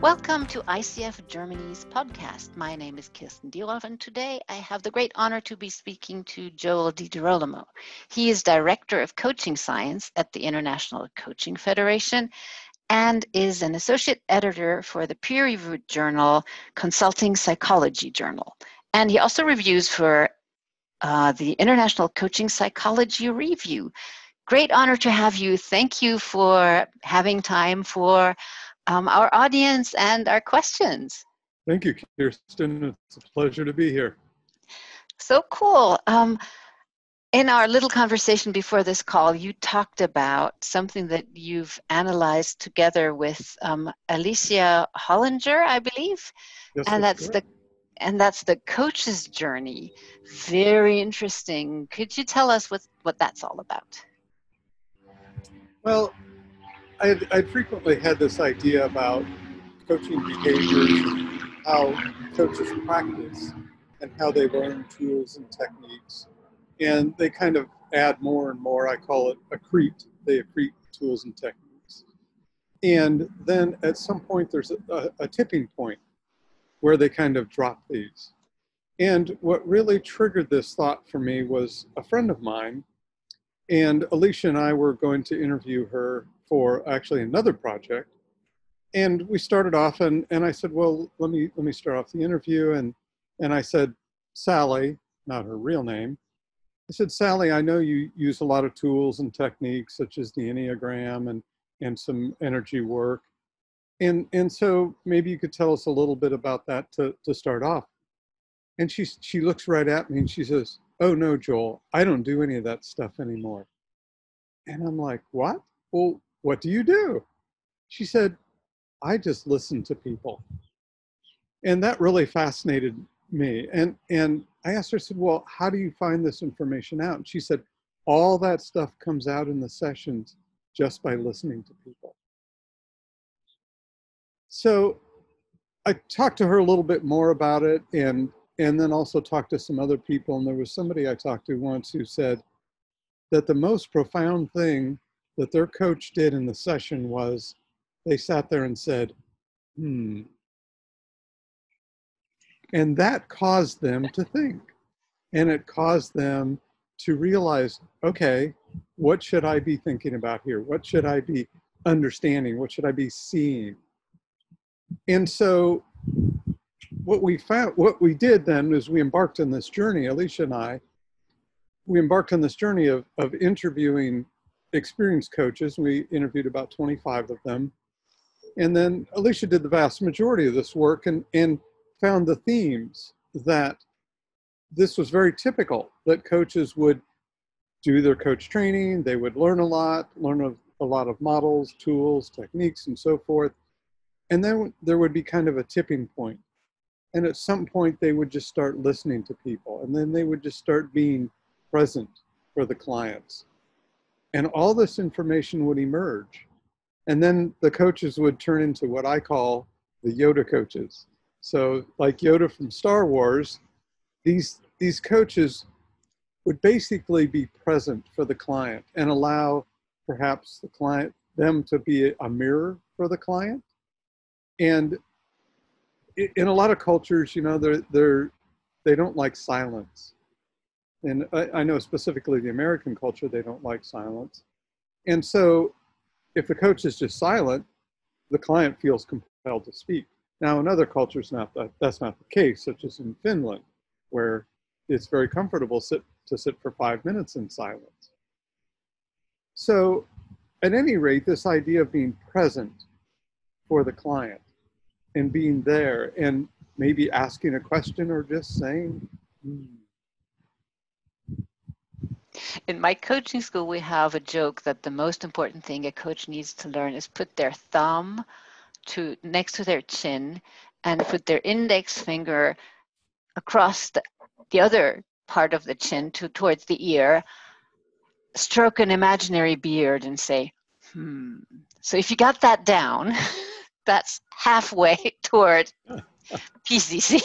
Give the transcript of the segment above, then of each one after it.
Welcome to ICF Germany's podcast. My name is Kirsten Dierhoff, and today I have the great honor to be speaking to Joel DiGirolamo. He is Director of Coaching Science at the International Coaching Federation and is an associate editor for the peer-reviewed journal Consulting Psychology Journal. And he also reviews for uh, the International Coaching Psychology Review. Great honor to have you. Thank you for having time for um, our audience and our questions. Thank you, Kirsten. It's a pleasure to be here. So cool. Um, in our little conversation before this call, you talked about something that you've analyzed together with um, Alicia Hullinger, I believe, yes, and that's, that's the and that's the coach's journey. Very interesting. Could you tell us what what that's all about? Well, I I'd frequently had this idea about coaching behaviors, how coaches practice, and how they learn tools and techniques. And they kind of add more and more. I call it accrete. They accrete tools and techniques. And then at some point, there's a, a, a tipping point where they kind of drop these. And what really triggered this thought for me was a friend of mine, and Alicia and I were going to interview her for actually another project. And we started off and, and I said, well, let me, let me start off the interview. And, and I said, Sally, not her real name, I said, Sally, I know you use a lot of tools and techniques such as the Enneagram and, and some energy work. And, and so maybe you could tell us a little bit about that to, to start off. And she, she looks right at me and she says, Oh no, Joel, I don't do any of that stuff anymore. And I'm like, What? Well, what do you do? She said, I just listen to people. And that really fascinated me. And, and I asked her, I said, Well, how do you find this information out? And she said, All that stuff comes out in the sessions just by listening to people. So I talked to her a little bit more about it and and then also talked to some other people. And there was somebody I talked to once who said that the most profound thing that their coach did in the session was they sat there and said, hmm. And that caused them to think. And it caused them to realize, okay, what should I be thinking about here? What should I be understanding? What should I be seeing? And so what we found, what we did then is we embarked on this journey, Alicia and I, we embarked on this journey of, of interviewing experienced coaches. We interviewed about 25 of them. And then Alicia did the vast majority of this work and, and found the themes that this was very typical that coaches would do their coach training, they would learn a lot, learn a, a lot of models, tools, techniques, and so forth. And then there would be kind of a tipping point. And at some point, they would just start listening to people, and then they would just start being present for the clients. And all this information would emerge. And then the coaches would turn into what I call the Yoda coaches. So, like Yoda from Star Wars, these, these coaches would basically be present for the client and allow perhaps the client them to be a mirror for the client and in a lot of cultures, you know, they're they're they don't like silence, and I, I know specifically the American culture they don't like silence, and so if the coach is just silent, the client feels compelled to speak. Now, in other cultures, not that, that's not the case, such as in Finland, where it's very comfortable sit, to sit for five minutes in silence. So, at any rate, this idea of being present for the client and being there and maybe asking a question or just saying, hmm. In my coaching school, we have a joke that the most important thing a coach needs to learn is put their thumb to next to their chin and put their index finger across the, the other part of the chin to towards the ear, stroke an imaginary beard and say, hmm. So if you got that down, that's halfway toward PCC.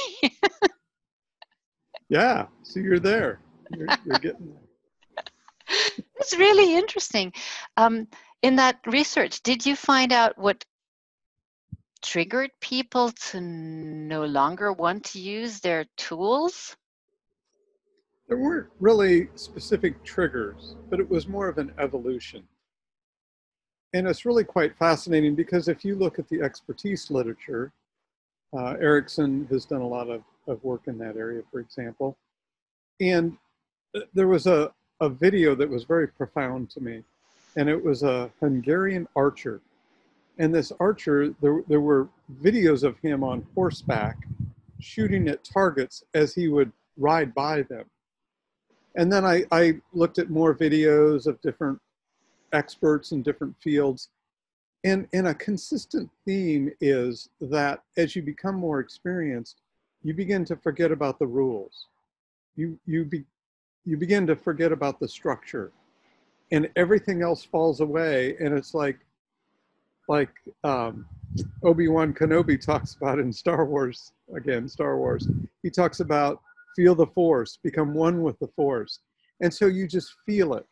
yeah, so you're there. You're, you're getting there. It's really interesting. Um, in that research, did you find out what triggered people to no longer want to use their tools? There weren't really specific triggers, but it was more of an evolution. And it's really quite fascinating because if you look at the expertise literature, uh, Ericsson has done a lot of, of work in that area, for example. And uh, there was a, a video that was very profound to me, and it was a Hungarian archer. And this archer, there, there were videos of him on horseback shooting at targets as he would ride by them. And then I, I looked at more videos of different experts in different fields. And, and a consistent theme is that as you become more experienced, you begin to forget about the rules. You, you, be, you begin to forget about the structure and everything else falls away. And it's like, like um, Obi-Wan Kenobi talks about in Star Wars, again, Star Wars, he talks about feel the force, become one with the force. And so you just feel it.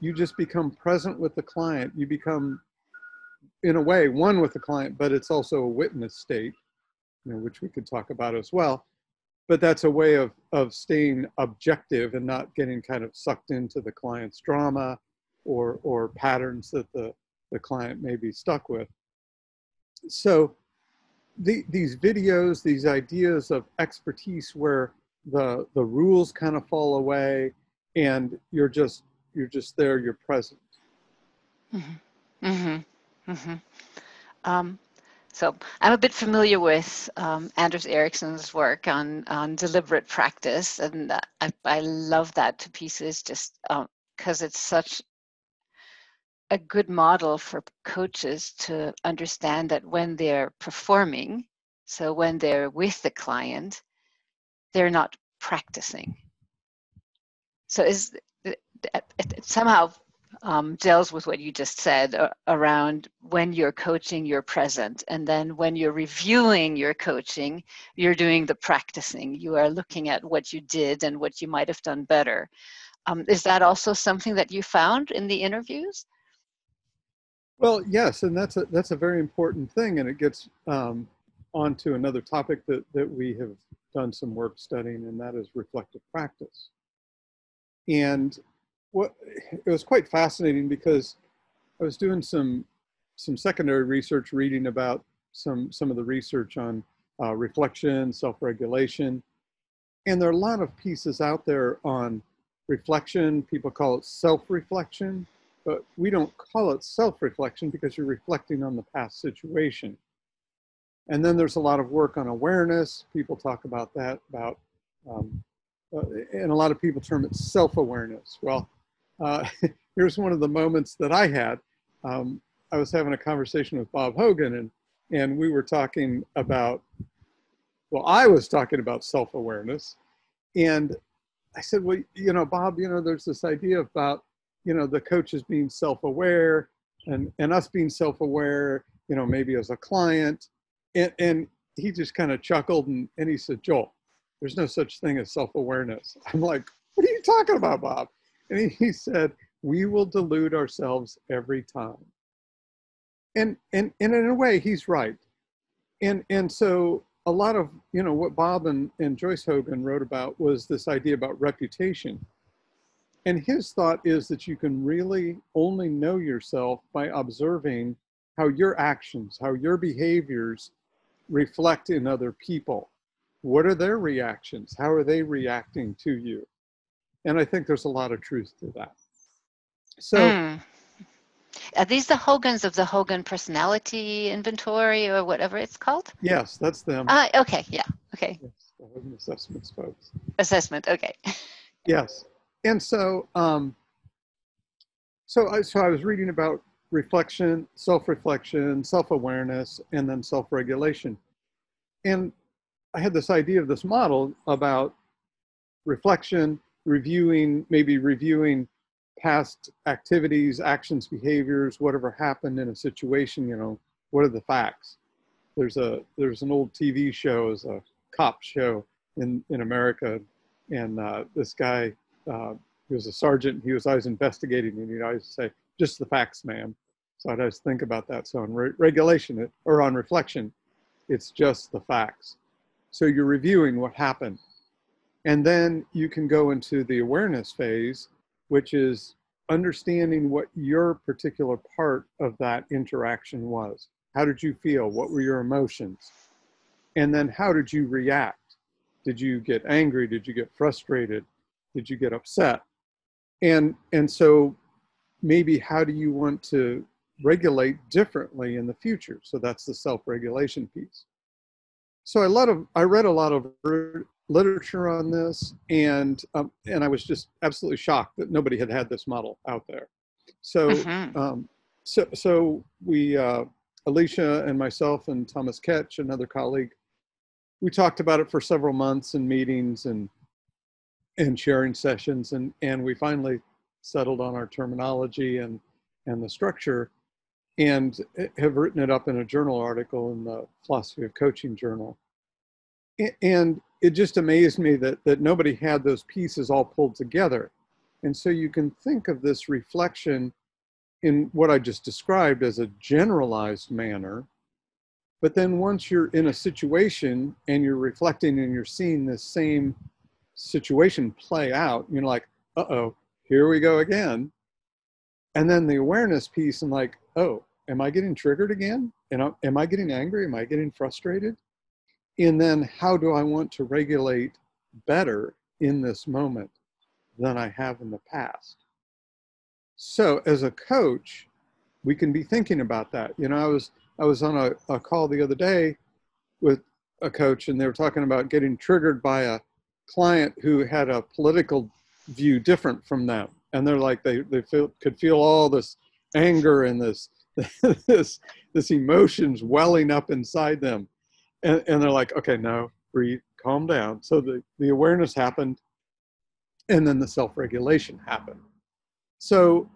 You just become present with the client. You become, in a way, one with the client, but it's also a witness state, you know, which we could talk about as well. But that's a way of, of staying objective and not getting kind of sucked into the client's drama or, or patterns that the, the client may be stuck with. So the, these videos, these ideas of expertise where the the rules kind of fall away and you're just you're just there you're present mm-hmm. Mm-hmm. Mm-hmm. Um, so i'm a bit familiar with um, anders ericsson's work on on deliberate practice and i, I love that to pieces just because um, it's such a good model for coaches to understand that when they're performing so when they're with the client they're not practicing. So is somehow um, deals with what you just said uh, around when you're coaching, you're present, and then when you're reviewing your coaching, you're doing the practicing. You are looking at what you did and what you might have done better. Um, is that also something that you found in the interviews? Well, yes, and that's a that's a very important thing, and it gets um, onto another topic that that we have done some work studying, and that is reflective practice. And what it was quite fascinating because I was doing some some secondary research, reading about some some of the research on uh, reflection, self-regulation, and there are a lot of pieces out there on reflection. People call it self-reflection, but we don't call it self-reflection because you're reflecting on the past situation. And then there's a lot of work on awareness. People talk about that, about, um, uh, and a lot of people term it self awareness. Well, uh, here's one of the moments that I had. Um, I was having a conversation with Bob Hogan, and, and we were talking about, well, I was talking about self awareness. And I said, well, you know, Bob, you know, there's this idea about, you know, the coaches being self aware and, and us being self aware, you know, maybe as a client and, and he just kind of chuckled and, and he said, Joel, there's no such thing as self awareness. I'm like, what are you talking about, Bob? And he, said, we will delude ourselves every time. And, and, and in a way, he's right. And, and so a lot of, you know, what Bob and, and Joyce Hogan wrote about was this idea about reputation. And his thought is that you can really only know yourself by observing how your actions, how your behaviors reflect in other people. What are their reactions? How are they reacting to you? And I think there's a lot of truth to that. So, mm. are these the Hogans of the Hogan Personality Inventory or whatever it's called? Yes, that's them. Uh, okay, yeah, okay. Yes, the Hogan Assessment folks. Assessment, okay. yes, and so, um, so I, so I was reading about reflection, self-reflection, self-awareness, and then self-regulation. And I had this idea of this model about reflection, reviewing, maybe reviewing past activities, actions, behaviors, whatever happened in a situation, you know, what are the facts? There's a there's an old TV show, as a cop show in in America, and uh, this guy, uh, he was a sergeant. He was always investigating, and he'd always say, "Just the facts, ma'am." So I'd always think about that. So on re- regulation or on reflection, it's just the facts. So you're reviewing what happened. And then you can go into the awareness phase, which is understanding what your particular part of that interaction was. How did you feel? What were your emotions? And then how did you react? Did you get angry? Did you get frustrated? Did you get upset? And and so maybe how do you want to regulate differently in the future? So that's the self-regulation piece. So I lot of I read a lot of literature on this, and um, and I was just absolutely shocked that nobody had had this model out there. So mm-hmm. um, so so we uh, Alicia and myself and Thomas Tkach, another colleague, we talked about it for several months in meetings and and sharing sessions, and and we finally settled on our terminology and and the structure and have written it up in a journal article in the philosophy of coaching journal and it just amazed me that that nobody had those pieces all pulled together. And so you can think of this reflection in what i just described as a generalized manner but then once you're in a situation and you're reflecting and you're seeing this same situation play out you're like uh-oh here we go again. And then the awareness piece and like oh am i getting triggered again? And am i getting angry? Am i getting frustrated and then how do I want to regulate better in this moment than I have in the past? So as a coach, we can be thinking about that. You know, I was I was on a, a call the other day with a coach and they were talking about getting triggered by a client who had a political view different from them. And they're like they, they feel could feel all this anger and this this this emotions welling up inside them and, and they're like okay no breathe calm down. So the, the awareness happened and then the self-regulation happened. So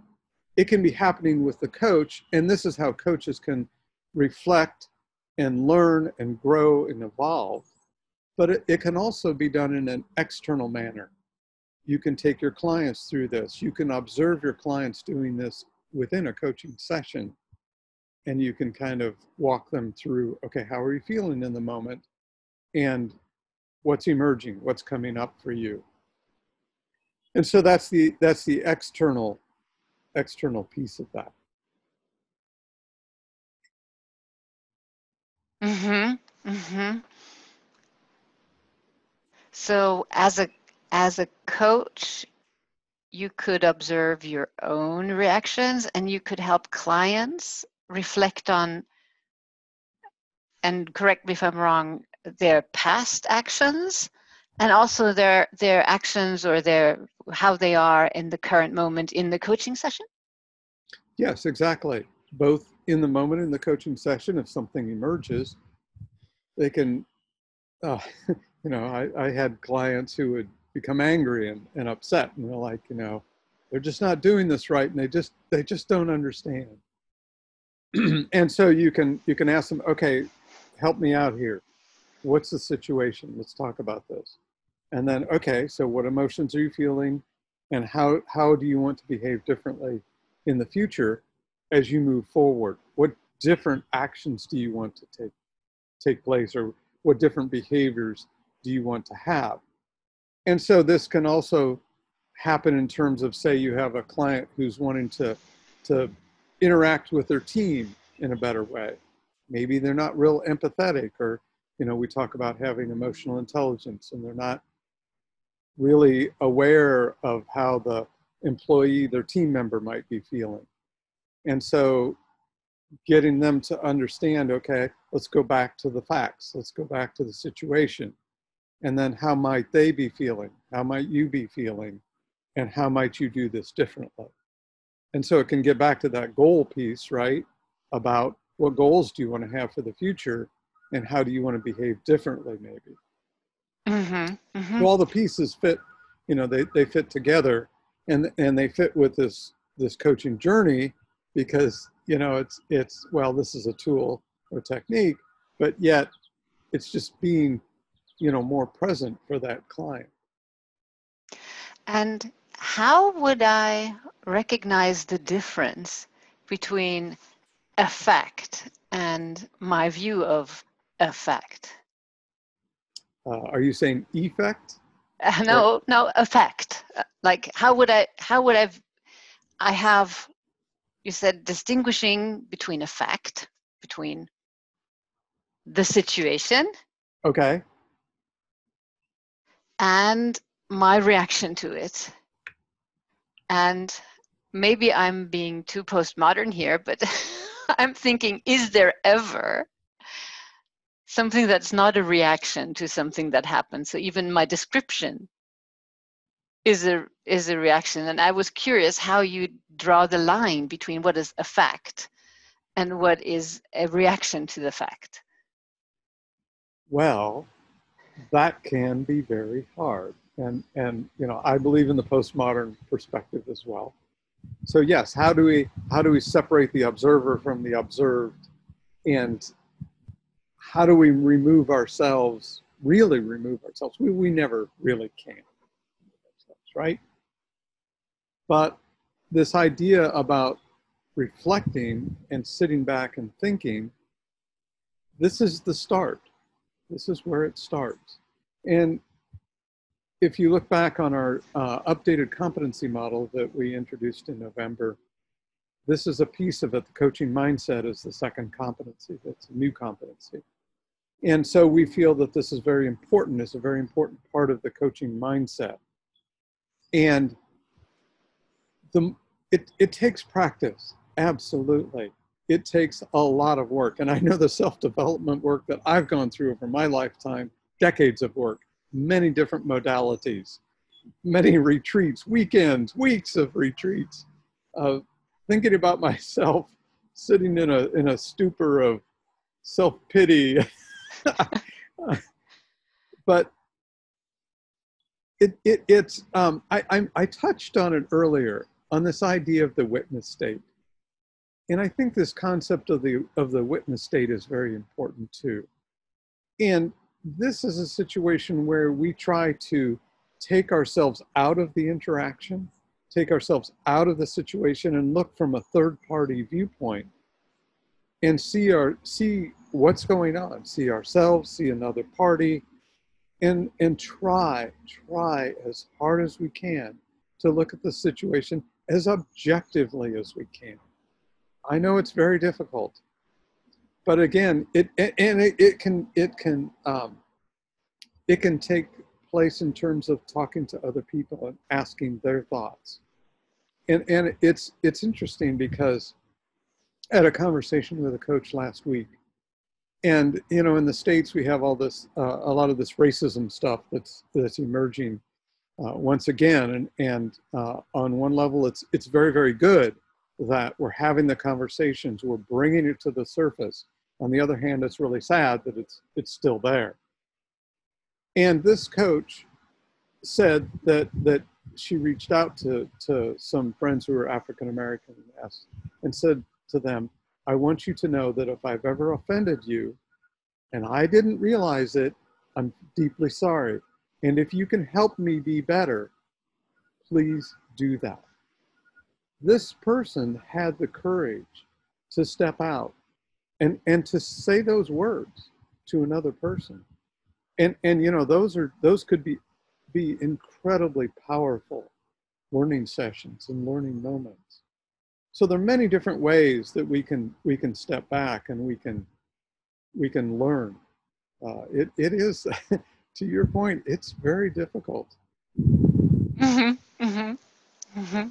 it can be happening with the coach and this is how coaches can reflect and learn and grow and evolve but it, it can also be done in an external manner. You can take your clients through this. You can observe your clients doing this within a coaching session and you can kind of walk them through okay how are you feeling in the moment and what's emerging? What's coming up for you? And so that's the that's the external external piece of that. Mm-hmm mm-hmm. So as a as a coach you could observe your own reactions and you could help clients reflect on and correct me if I'm wrong, their past actions and also their their actions or their how they are in the current moment in the coaching session? Yes, exactly. Both in the moment in the coaching session, if something emerges, they can, uh, you know, I, I had clients who would become angry and, and upset and they're like, you know, they're just not doing this right and they just they just don't understand and so you can you can ask them okay help me out here. What's the situation? Let's talk about this. And then okay so what emotions are you feeling? And how how do you want to behave differently in the future as you move forward? What different actions do you want to take take place or what different behaviors do you want to have? And so this can also happen in terms of say you have a client who's wanting to to interact with their team in a better way. Maybe they're not real empathetic, or, you know, we talk about having emotional intelligence and they're not really aware of how the employee, their team member might be feeling. And so getting them to understand okay, let's go back to the facts, let's go back to the situation. And then how might they be feeling? How might you be feeling? And how might you do this differently? And so it can get back to that goal piece, right? About what goals do you want to have for the future and how do you want to behave differently, maybe. Mm-hmm, mm-hmm. So all the pieces fit, you know, they, they fit together and, and they fit with this, this coaching journey because, you know, it's, it's, well, this is a tool or technique, but yet it's just being, you know, more present for that client. And how would I recognize the difference between a fact and my view of a fact? Uh, are you saying effect? Uh, no, no, effect. Uh, like how would I? How would I? I have. You said distinguishing between a fact, between the situation, Okay. and my reaction to it. And maybe I'm being too postmodern here, but I'm thinking, is there ever something that's not a reaction to something that happened? So even my description is a is a reaction. And I was curious how you draw the line between what is a fact and what is a reaction to the fact. Well, that can be very hard. And, and you know, I believe in the postmodern perspective as well. So yes, how do we how do we separate the observer from the observed, and how do we remove ourselves? Really remove ourselves? We we never really can, right? But this idea about reflecting and sitting back and thinking, this is the start. This is where it starts. And if you look back on our uh, updated competency model that we introduced in November, this is a piece of it. The coaching mindset is the second competency. That's a new competency. And so we feel that this is very important. It's a very important part of the coaching mindset. And the, it, it takes practice, absolutely. It takes a lot of work. And I know the self development work that I've gone through over my lifetime, decades of work, many different modalities, many retreats, weekends, weeks of retreats, uh, thinking about myself sitting in a, in a stupor of self pity. but it, it, it's, um, I, I, I touched on it earlier on this idea of the witness state. And I think this concept of the, of the witness state is very important too. And this is a situation where we try to take ourselves out of the interaction, take ourselves out of the situation and look from a third party viewpoint and see our see what's going on, see ourselves, see another party and and try try as hard as we can to look at the situation as objectively as we can. I know it's very difficult. But again, it and it, it can it can um, it can take place in terms of talking to other people and asking their thoughts. And and it's it's interesting because I had a conversation with a coach last week, and you know in the states we have all this uh, a lot of this racism stuff that's that's emerging uh, once again, and and uh, on one level it's it's very very good that we're having the conversations, we're bringing it to the surface on the other hand, it's really sad that it's, it's still there. And this coach said that, that she reached out to, to some friends who were African American and said to them, I want you to know that if I've ever offended you and I didn't realize it, I'm deeply sorry. And if you can help me be better, please do that. This person had the courage to step out and and to say those words to another person. And and you know those are those could be be incredibly powerful learning sessions and learning moments. So there are many different ways that we can we can step back and we can we can learn. Uh, it, it is to your point it's very difficult. Mm-hmm, mm-hmm, mm-hmm.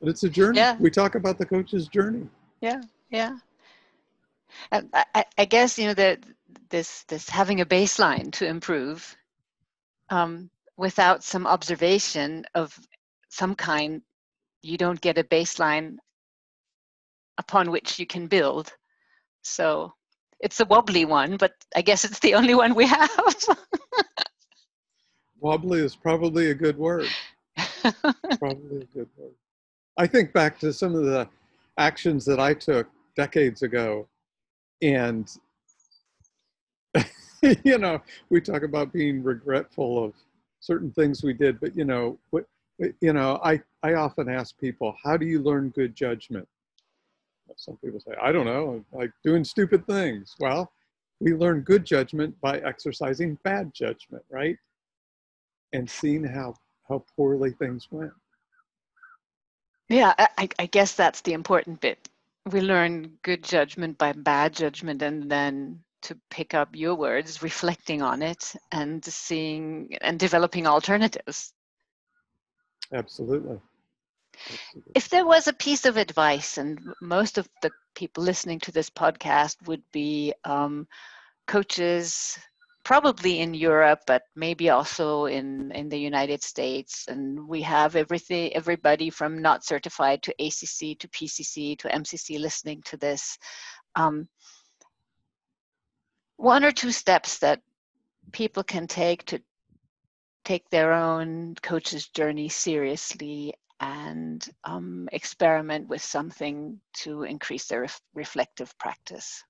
But it's a journey yeah. we talk about the coach's journey yeah yeah I, I guess you know that this this having a baseline to improve um, without some observation of some kind, you don't get a baseline upon which you can build. So it's a wobbly one, but I guess it's the only one we have. wobbly is probably a good word. probably a good word. I think back to some of the actions that I took decades ago and you know we talk about being regretful of certain things we did but you know what you know i i often ask people how do you learn good judgment some people say i don't know like doing stupid things well we learn good judgment by exercising bad judgment, right? And seeing how how poorly things went. Yeah, I, I guess that's the important bit. We learn good judgment by bad judgment, and then to pick up your words, reflecting on it and seeing and developing alternatives. Absolutely. Absolutely. If there was a piece of advice, and most of the people listening to this podcast would be um, coaches, probably in Europe, but maybe also in, in the United States. And we have everything, everybody from not certified to ACC to PCC to MCC listening to this. Um, one or two steps that people can take to take their own coach's journey seriously and um, experiment with something to increase their ref- reflective practice.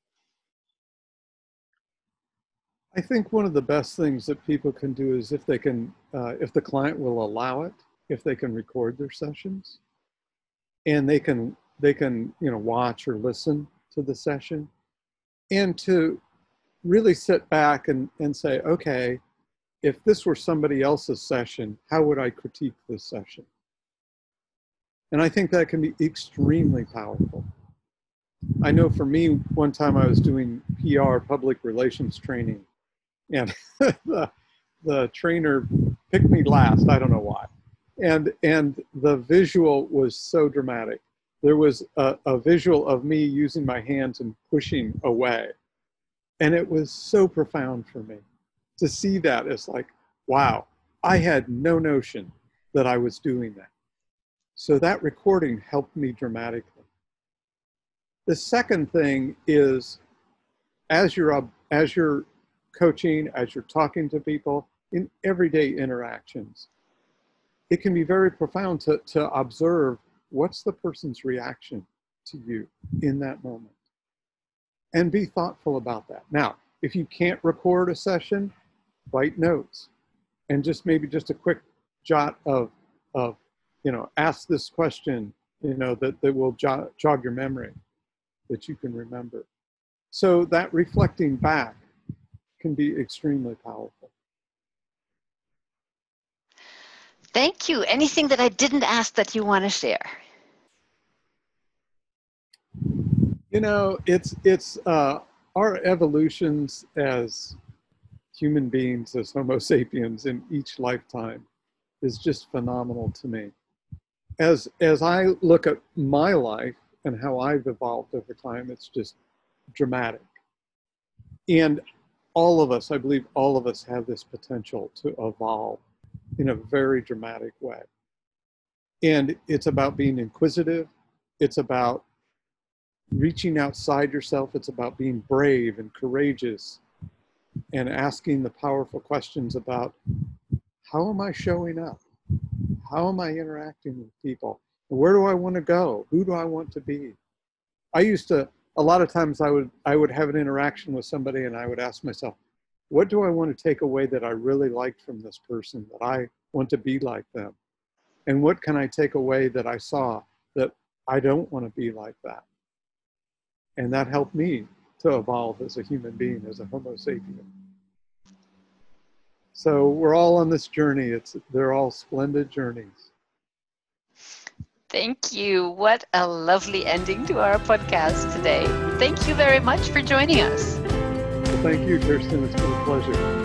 I think one of the best things that people can do is if they can, uh, if the client will allow it, if they can record their sessions, and they can they can you know watch or listen to the session, and to really sit back and, and say, okay, if this were somebody else's session, how would I critique this session? And I think that can be extremely powerful. I know for me, one time I was doing PR, public relations training, and the, the trainer picked me last. I don't know why. And, and the visual was so dramatic. There was a, a visual of me using my hands and pushing away. And it was so profound for me to see that as like, wow, I had no notion that I was doing that. So that recording helped me dramatically. The second thing is as you're, as you're coaching, as you're talking to people, in everyday interactions, it can be very profound to, to observe what's the person's reaction to you in that moment and be thoughtful about that. Now, if you can't record a session, write notes and just maybe just a quick jot of, of you know, ask this question, you know, that, that will jog, jog your memory that you can remember. So that reflecting back can be extremely powerful. Thank you. Anything that I didn't ask that you want to share? You know, it's it's uh, our evolutions as human beings, as Homo sapiens, in each lifetime, is just phenomenal to me. As as I look at my life and how I've evolved over time, it's just dramatic. And all of us, I believe, all of us have this potential to evolve in a very dramatic way. And it's about being inquisitive. It's about reaching outside yourself. It's about being brave and courageous and asking the powerful questions about how am I showing up? How am I interacting with people? Where do I want to go? Who do I want to be? I used to, a lot of times I would, I would have an interaction with somebody and I would ask myself, what do I want to take away that I really liked from this person that I want to be like them? And what can I take away that I saw that I don't want to be like that? And that helped me to evolve as a human being, as a Homo sapien. So we're all on this journey. It's they're all splendid journeys. Thank you. What a lovely ending to our podcast today. Thank you very much for joining us. Thank you, Kirsten. It's been a pleasure.